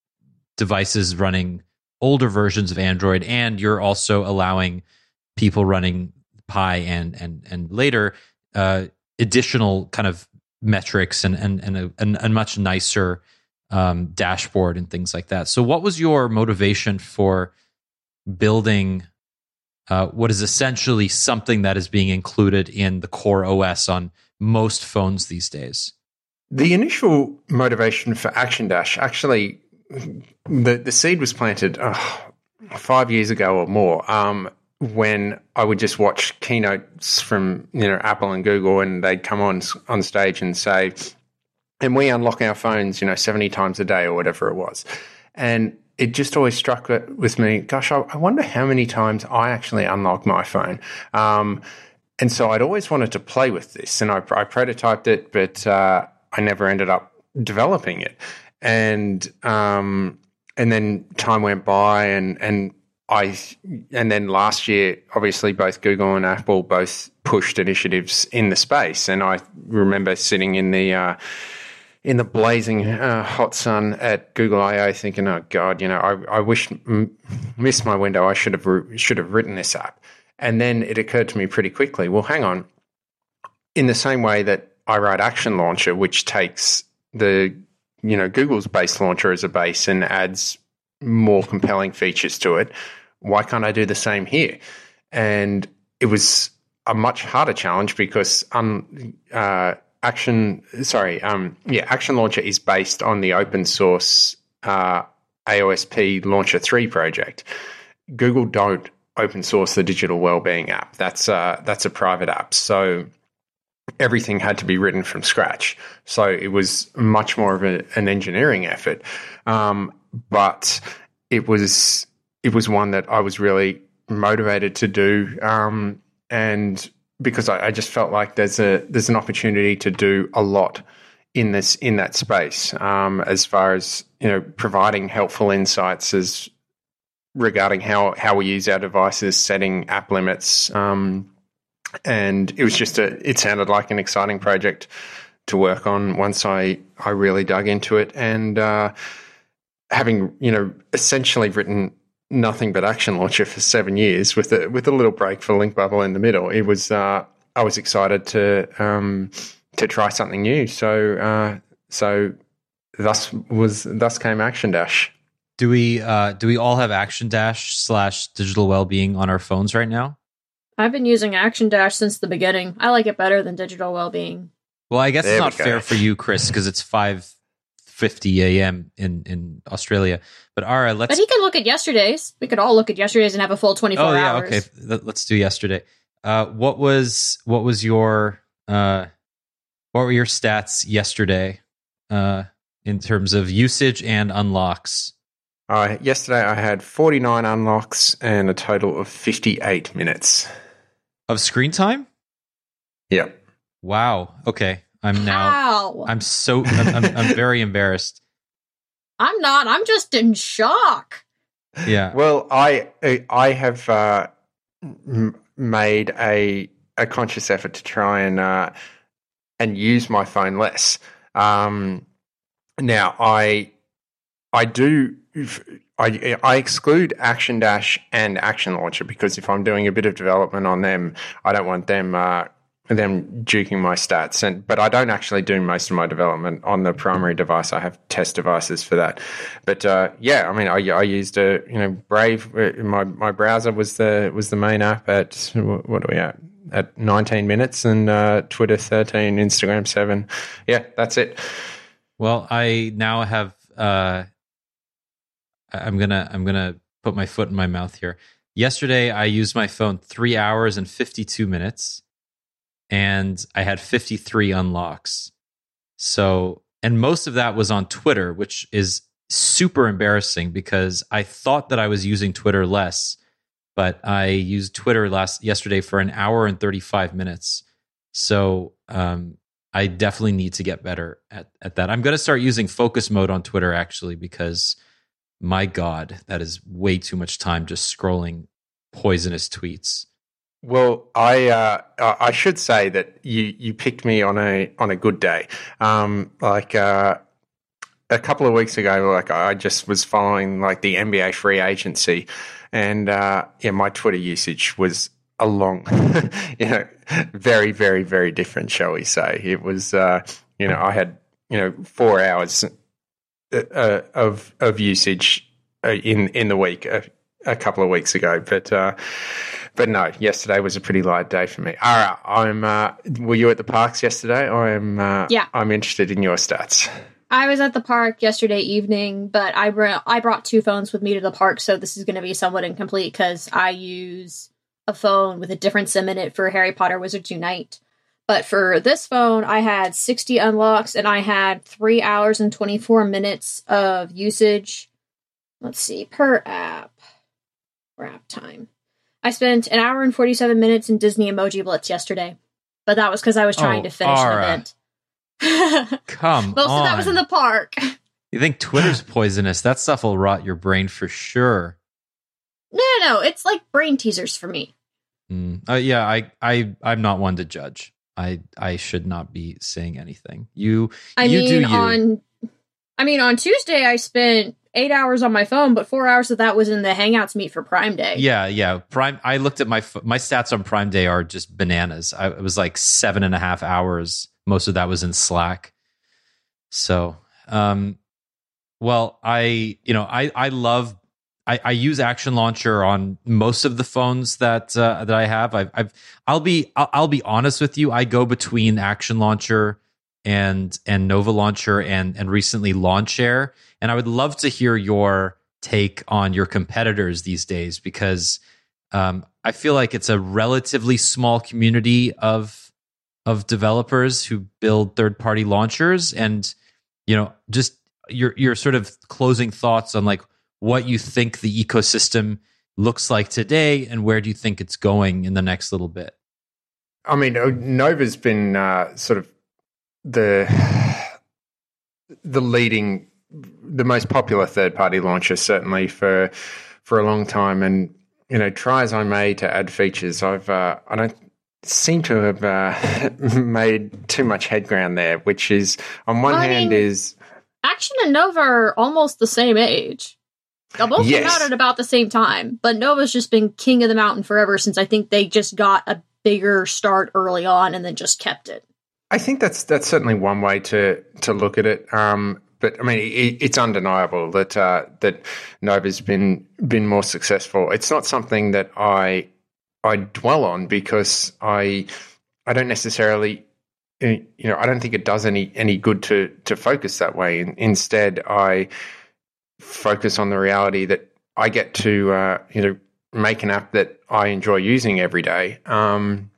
devices running older versions of Android, and you're also allowing people running Pie and and and later uh, additional kind of metrics and and and a, and a much nicer um, dashboard and things like that. So, what was your motivation for building uh, what is essentially something that is being included in the core OS on most phones these days? The initial motivation for ActionDash actually, the the seed was planted oh, five years ago or more. Um, when I would just watch keynotes from you know Apple and Google, and they'd come on on stage and say, "And we unlock our phones, you know, seventy times a day or whatever it was," and it just always struck with me. Gosh, I, wonder how many times I actually unlock my phone. Um, and so I'd always wanted to play with this, and I, I prototyped it, but uh, I never ended up developing it. And um, and then time went by, and and I and then last year, obviously, both Google and Apple both pushed initiatives in the space, and I remember sitting in the uh, in the blazing uh, hot sun at Google I/O, thinking, "Oh God, you know, I, I wish m- missed my window. I should have re- should have written this app." And then it occurred to me pretty quickly. Well, hang on. In the same way that I write Action Launcher, which takes the you know Google's base launcher as a base and adds more compelling features to it. Why can't I do the same here? And it was a much harder challenge because um, uh, Action, sorry, um, yeah, Action Launcher is based on the open source uh, AOSP Launcher 3 project. Google don't open source the digital wellbeing app. That's uh, that's a private app. So everything had to be written from scratch. So it was much more of a, an engineering effort. Um, but it was it was one that I was really motivated to do, um, and because I, I, just felt like there's a there's an opportunity to do a lot in this in that space um, as far as you know providing helpful insights as regarding how how we use our devices, setting app limits, um, and it was just a it sounded like an exciting project to work on once I I really dug into it. And uh, having you know essentially written nothing but Action Launcher for seven years with a with a little break for Link Bubble in the middle. It was uh, I was excited to um, to try something new. So uh, so thus was thus came ActionDash. Do we uh, do we all have ActionDash slash digital wellbeing on our phones right now? I've been using ActionDash since the beginning. I like it better than digital wellbeing. Well, I guess there it's not fair for you, Chris, because it's five fifty a.m. in in Australia. But Ara, let's. But he can look at yesterday's. We could all look at yesterday's and have a full twenty four. Oh yeah, hours. okay. Let's do yesterday. Uh, what was what was your uh, what were your stats yesterday uh, in terms of usage and unlocks? Uh, yesterday I had 49 unlocks and a total of 58 minutes. Of screen time? Yep. Wow. Okay. I'm now. How? I'm so. I'm, I'm, I'm very embarrassed. I'm not. I'm just in shock. Yeah. Well, I I have uh, made a a conscious effort to try and uh, and use my phone less. Um, now, I I do I, I exclude ActionDash and Action Launcher because if I'm doing a bit of development on them, I don't want them uh, them duking my stats. And but I don't actually do most of my development on the primary device. I have test devices for that. But uh, yeah, I mean, I, I used a you know Brave. Uh, my my browser was the was the main app at what are we at at 19 minutes and uh, Twitter 13, Instagram seven. Yeah, that's it. Well, I now have. Uh, I'm gonna I'm gonna put my foot in my mouth here. Yesterday, I used my phone three hours and 52 minutes, and I had 53 unlocks. So, and most of that was on Twitter, which is super embarrassing because I thought that I was using Twitter less, but I used Twitter last yesterday for an hour and 35 minutes. So, um, I definitely need to get better at, at that. I'm going to start using focus mode on Twitter actually because my God, that is way too much time just scrolling poisonous tweets. Well, I uh, I should say that you you picked me on a on a good day. Um, like uh, a couple of weeks ago, like I just was following like the NBA free agency, and uh, yeah, my Twitter usage was a long, you know, very, very, very different, shall we say. It was, uh, you know, I had, you know, four hours uh, uh of of usage in in the week a, a couple of weeks ago, but but no, yesterday was a pretty light day for me. All right, I'm. Uh, were you at the parks yesterday? I'm. Uh, yeah, I'm interested in your stats. I was at the park yesterday evening, but I brought I brought two phones with me to the park, so this is going to be somewhat incomplete because I use a phone with a different sim in it for Harry Potter Wizards Unite. But for this phone, I had 60 unlocks and I had three hours and 24 minutes of usage. Let's see, per app or app time. I spent an hour and 47 minutes in Disney Emoji Blitz yesterday, but that was because I was trying oh, to finish Ara. an event. Come Most on. of that was in the park. You think Twitter's poisonous? That stuff will rot your brain for sure. No, no, no. It's like brain teasers for me. Mm. Uh, yeah, I, I, I'm not one to judge. I, I should not be saying anything. You, I you mean, do you. on, I mean, on Tuesday I spent eight hours on my phone, but four hours of that was in the Hangouts meet for Prime Day. Yeah, yeah. Prime. I looked at my my stats on Prime Day are just bananas. I, it was like seven and a half hours. Most of that was in Slack. So, um, well, I you know I I love I, I, use Action Launcher on most of the phones that uh, that I have. I've, I've I'll be I'll, I'll, be honest with you. I go between Action Launcher and and Nova Launcher and and recently Lawnchair, and I would love to hear your take on your competitors these days because um, I feel like it's a relatively small community of of developers who build third party launchers, and you know just your your sort of closing thoughts on like what you think the ecosystem looks like today, and where do you think it's going in the next little bit? I mean, Nova's been uh, sort of the the leading, the most popular third party launcher certainly for for a long time, and you know, try as I may to add features, I've uh, I don't seem to have uh, made too much headground there. Which is, on one I hand, mean- is Action and Nova are almost the same age. They'll both Yes. came out at about the same time, but Nova's just been king of the mountain forever since I think they just got a bigger start early on and then just kept it. I think that's that's certainly one way to to look at it. Um, but I mean, it, it's undeniable that uh, that Nova's been been more successful. It's not something that I I dwell on because I I don't necessarily uh, you know I don't think it does any any good to to focus that way. In, instead, I focus on the reality that I get to uh, you know make an app that I enjoy using every day. Um,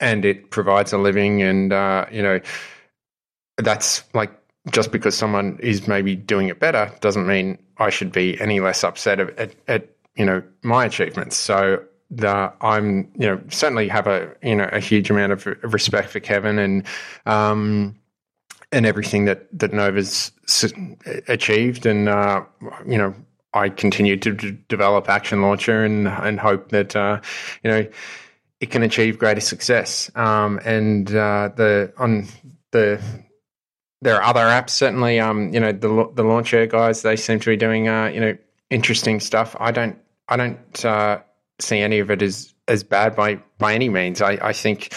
and it provides a living and uh, you know that's like just because someone is maybe doing it better doesn't mean I should be any less upset at, at, you know my achievements. So the I'm you know certainly have a you know a huge amount of respect for Kevin and um and everything that that Nova's achieved and uh, you know I continue to d- develop Action Launcher and and hope that uh, you know it can achieve greater success. Um, and uh, the on the there are other apps certainly. Um, you know the the launcher guys they seem to be doing uh, you know interesting stuff. I don't I don't uh, see any of it as as bad by by any means. I, I think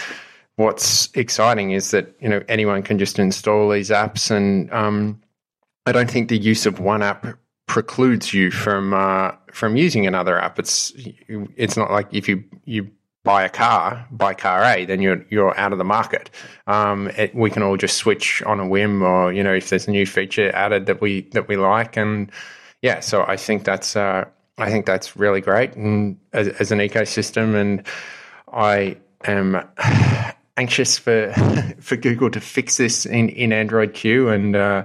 what's exciting is that you know anyone can just install these apps and um, I don't think the use of one app precludes you from uh, from using another app. It's it's not like if you you buy a car, buy car A, then you're you're out of the market. Um, it, we can all just switch on a whim, or you know, if there's a new feature added that we that we like, and yeah. So I think that's uh, I think that's really great, and as, as an ecosystem, and I am anxious for for Google to fix this in in Android Q, and uh,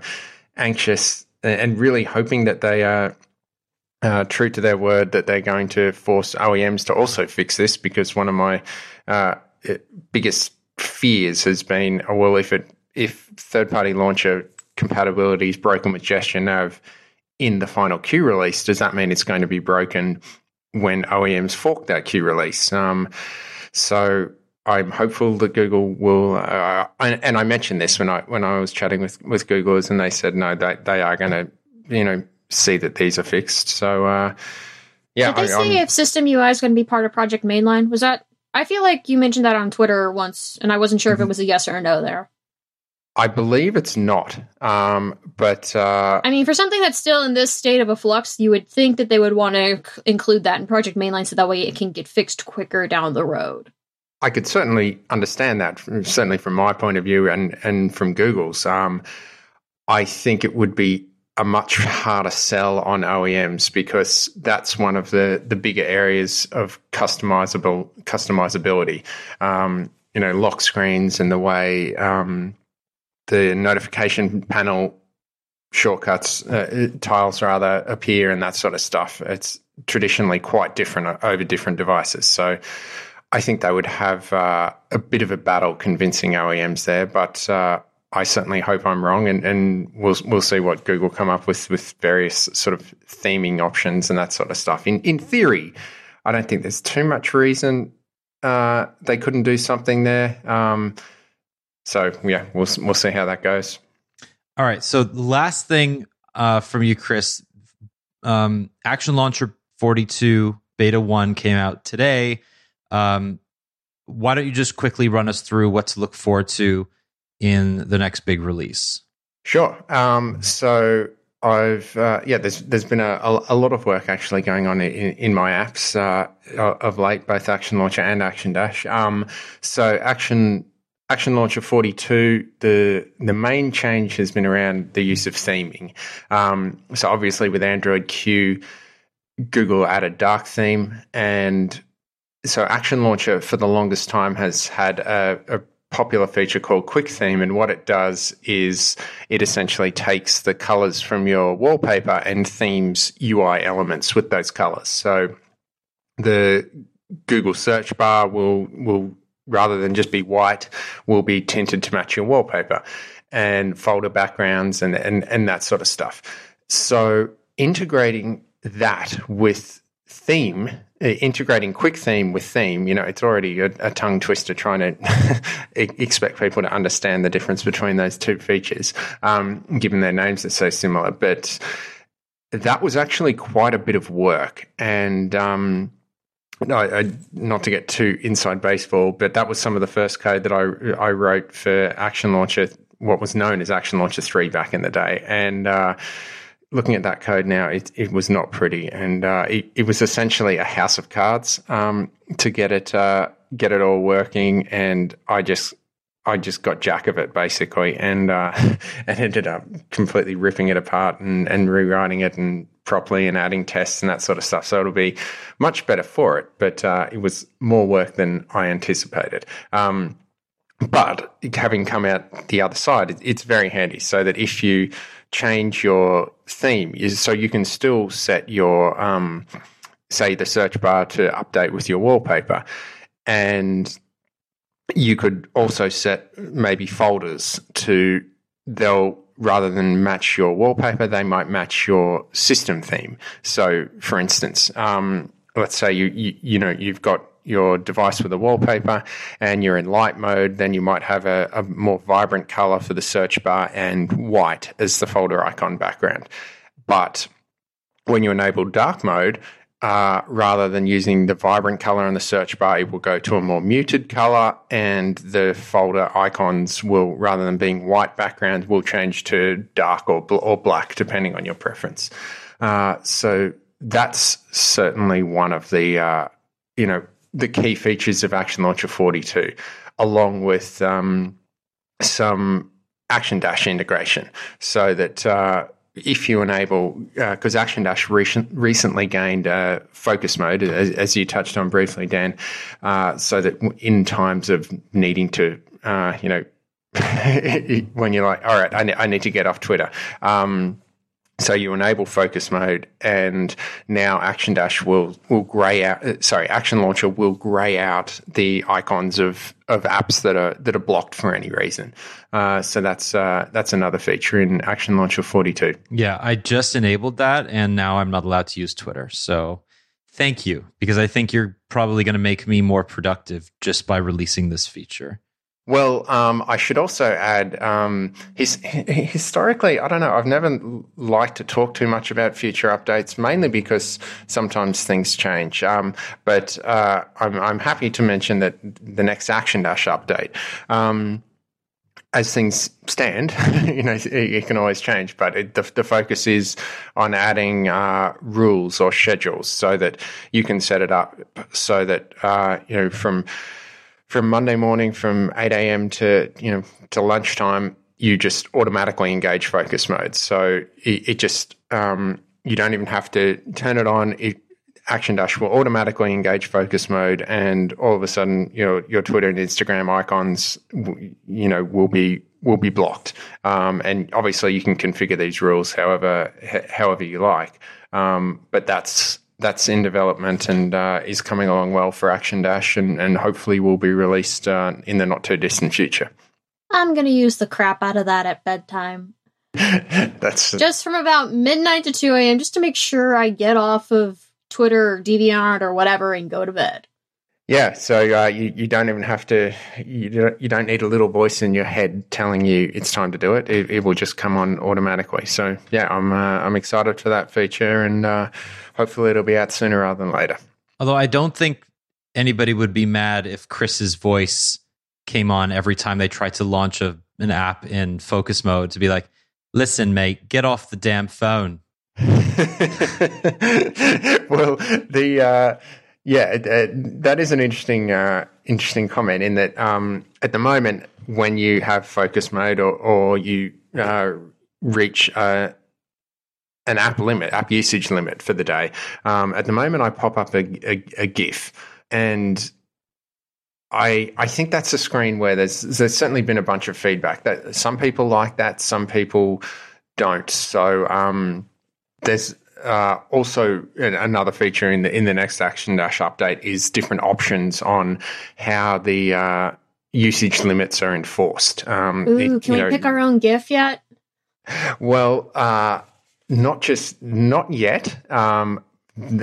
anxious and really hoping that they are uh, true to their word that they're going to force OEMs to also fix this because one of my uh, biggest fears has been, oh, well, if it if third party launcher compatibility is broken with Gesture Nav in the final Q release, does that mean it's going to be broken when OEMs fork that Q release? Um, so I'm hopeful that Google will, uh, and, and I mentioned this when I when I was chatting with with Googlers, and they said no, they they are going to, you know, see that these are fixed. So, uh, yeah, Did they I, say I'm- if System UI is going to be part of Project Mainline? Was that? I feel like you mentioned that on Twitter once, and I wasn't sure if it Mm-hmm. was a yes or a no there. I believe it's not, um, but uh, I mean, for something that's still in this state of a flux, you would think that they would want to c- include that in Project Mainline so that way it can get fixed quicker down the road. I could certainly understand that, certainly from my point of view and, and from Google's. Um, I think it would be a much harder sell on OEMs because that's one of the, the bigger areas of customizable customizability. Um, you know, lock screens and the way um, the notification panel shortcuts uh, tiles rather appear and that sort of stuff. It's traditionally quite different over different devices. So I think they would have uh, a bit of a battle convincing OEMs there, but uh, I certainly hope I'm wrong, and, and we'll we'll see what Google come up with with various sort of theming options and that sort of stuff. In in theory, I don't think there's too much reason uh, they couldn't do something there. Um, so yeah, we'll we'll see how that goes. All right. So last thing uh, from you, Chris, um, Action Launcher 42 Beta 1 came out today. Um, why don't you just quickly run us through what to look forward to in the next big release? Sure. Um, so I've uh, yeah, there's there's been a, a, lot of work actually going on in, in my apps uh, of late, both Action Launcher and ActionDash. Um, so Action Action Launcher 42, the the main change has been around the use of theming. Um, so obviously with Android Q, Google added dark theme, and so Action Launcher for the longest time has had a, a popular feature called Quick Theme, and what it does is it essentially takes the colors from your wallpaper and themes UI elements with those colors. So the Google search bar will will rather than just be white, will be tinted to match your wallpaper and folder backgrounds and, and, and that sort of stuff. So integrating that with theme, integrating quick theme with theme, you know, it's already a, a tongue twister trying to expect people to understand the difference between those two features, um, given their names are so similar. But that was actually quite a bit of work. And, um, no, I, not to get too inside baseball, but that was some of the first code that I I wrote for Action Launcher, what was known as Action Launcher three back in the day, and. Uh, looking at that code now, it, it was not pretty, and uh, it, it, was essentially a house of cards um, to get it uh, get it all working. And I just I just got jack of it basically, and uh, and ended up completely ripping it apart and, and rewriting it and properly and adding tests and that sort of stuff. So it'll be much better for it, but uh, it was more work than I anticipated. Um, but having come out the other side, it's very handy so that if you change your theme, so you can still set your, um, say, the search bar to update with your wallpaper. And you could also set maybe folders to, they'll rather than match your wallpaper, they might match your system theme. So, for instance, um, let's say you, you, you know you've got your device with a wallpaper and you're in light mode, then you might have a, a more vibrant color for the search bar and white as the folder icon background. But when you enable dark mode, uh, rather than using the vibrant color in the search bar, it will go to a more muted color, and the folder icons will, rather than being white backgrounds, will change to dark or, or black, depending on your preference. Uh, so that's certainly one of the, uh, you know, the key features of Action Launcher 42, along with um, some ActionDash integration, so that uh, if you enable, because uh, ActionDash recent, recently gained uh, focus mode, as, as, you touched on briefly, Dan, uh, so that in times of needing to, uh, you know, when you're like, all right, I, ne- I need to get off Twitter. Um, so you enable focus mode, and now ActionDash will will grey out. Uh, sorry, Action Launcher will grey out the icons of of apps that are that are blocked for any reason. Uh, so that's uh, that's another feature in Action Launcher 42. Yeah, I just enabled that, and now I'm not allowed to use Twitter. So thank you, because I think you're probably going to make me more productive just by releasing this feature. Well, um, I should also add, um, his, historically, I don't know, I've never liked to talk too much about future updates, mainly because sometimes things change. Um, but uh, I'm, I'm, happy to mention that the next ActionDash update, um, as things stand, you know, it, can always change, but it, the, the, focus is on adding uh, rules or schedules so that you can set it up so that, uh, you know, from from Monday morning from 8 a.m. to, you know, to lunchtime, you just automatically engage focus mode. So it, it just, um, you don't even have to turn it on. It, ActionDash will automatically engage focus mode, and all of a sudden, your your Twitter and Instagram icons, you know, will be will be blocked. Um, and obviously, you can configure these rules however however you like. Um, but that's that's in development and uh, is coming along well for ActionDash and, and hopefully will be released uh, in the not too distant future. I'm going to use the crap out of that at bedtime. that's just from about midnight to 2 a.m. just to make sure I get off of Twitter or DeviantArt or whatever and go to bed. Yeah, so uh, you you don't even have to you don't, you don't need a little voice in your head telling you it's time to do it. It, it will just come on automatically. So yeah, I'm uh, I'm excited for that feature, and uh, hopefully it'll be out sooner rather than later. Although I don't think anybody would be mad if Chris's voice came on every time they tried to launch a, an app in focus mode to be like, "Listen, mate, get off the damn phone." well, the uh, yeah, that is an interesting uh, interesting comment in that um, at the moment when you have focus mode or, or you uh, reach uh, an app limit, app usage limit for the day, um, at the moment I pop up a, a, a GIF and I I think that's a screen where there's there's certainly been a bunch of feedback that some people like that, some people don't. So um, there's uh, also another feature in the in the next ActionDash update is different options on how the uh, usage limits are enforced. Um, Ooh, it, can we know, pick our own GIF yet? Well, uh, not just not yet. Um,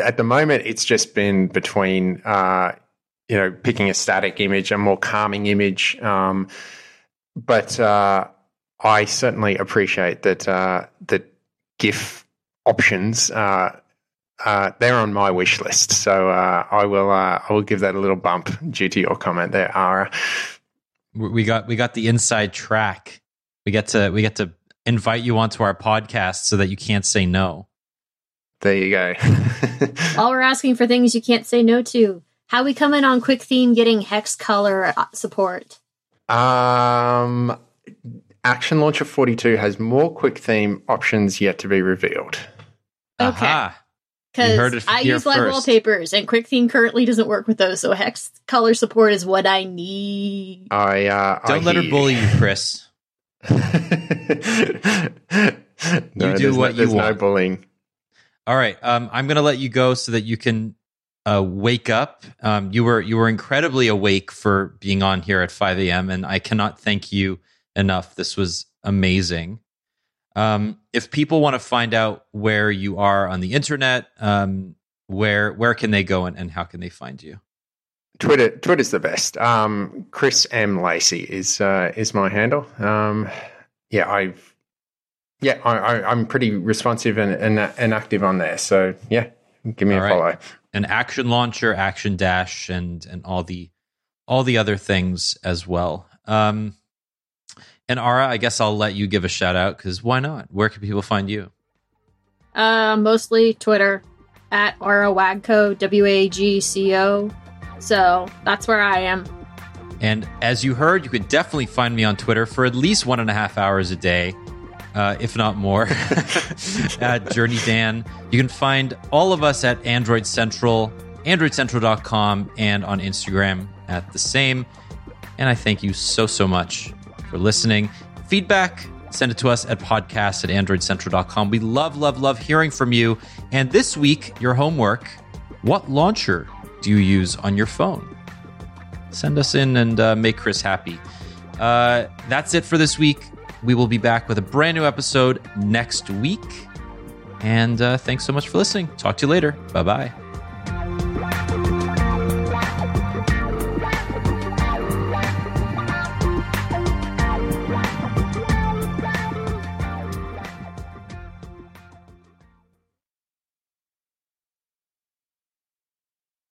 at the moment, it's just been between uh, you know picking a static image, a more calming image. Um, but uh, I certainly appreciate that uh, that GIF options. Uh, uh, they're on my wish list, so uh, I will. Uh, I will give that a little bump due to your comment there, Ara. We got we got the inside track. We get to we get to invite you onto our podcast so that you can't say no. There you go. All we're asking for things you can't say no to. How we coming on Quick Theme getting hex color uh, support? Um, Action Launcher 42 has more quick theme options yet to be revealed. Okay. Because I use live wallpapers, and Quick Theme currently doesn't work with those. So hex color support is what I need. I uh, don't I let her bully you, Chris. no, you do what no, you want. No bullying. All right, um, I'm going to let you go so that you can uh, wake up. Um, you were you were incredibly awake for being on here at 5 a.m. and I cannot thank you enough. This was amazing. Um, if people want to find out where you are on the internet, um, where where can they go and, and how can they find you? Twitter Twitter's the best. Um, Chris M Lacy is uh, is my handle. Um, yeah, I've yeah, I, am pretty responsive and, and, and active on there. So yeah, give me all a right. follow. An action launcher, action dash, and and all the all the other things as well. Um, and Ara, I guess I'll let you give a shout out because why not? Where can people find you? Uh, mostly Twitter at Ara Wagco, W A G C O. So that's where I am. And as you heard, you could definitely find me on Twitter for at least one and a half hours a day, uh, if not more, at Journey Dan. You can find all of us at Android Central, AndroidCentral.com, and on Instagram at the same. And I thank you so, so much for listening. Feedback, send it to us at podcast at androidcentral.com. We love, love, love hearing from you. And this week, your homework what launcher do you use on your phone? Send us in and uh, make Chris happy. Uh, that's it for this week. We will be back with a brand new episode next week. And uh, thanks so much for listening. Talk to you later. Bye bye.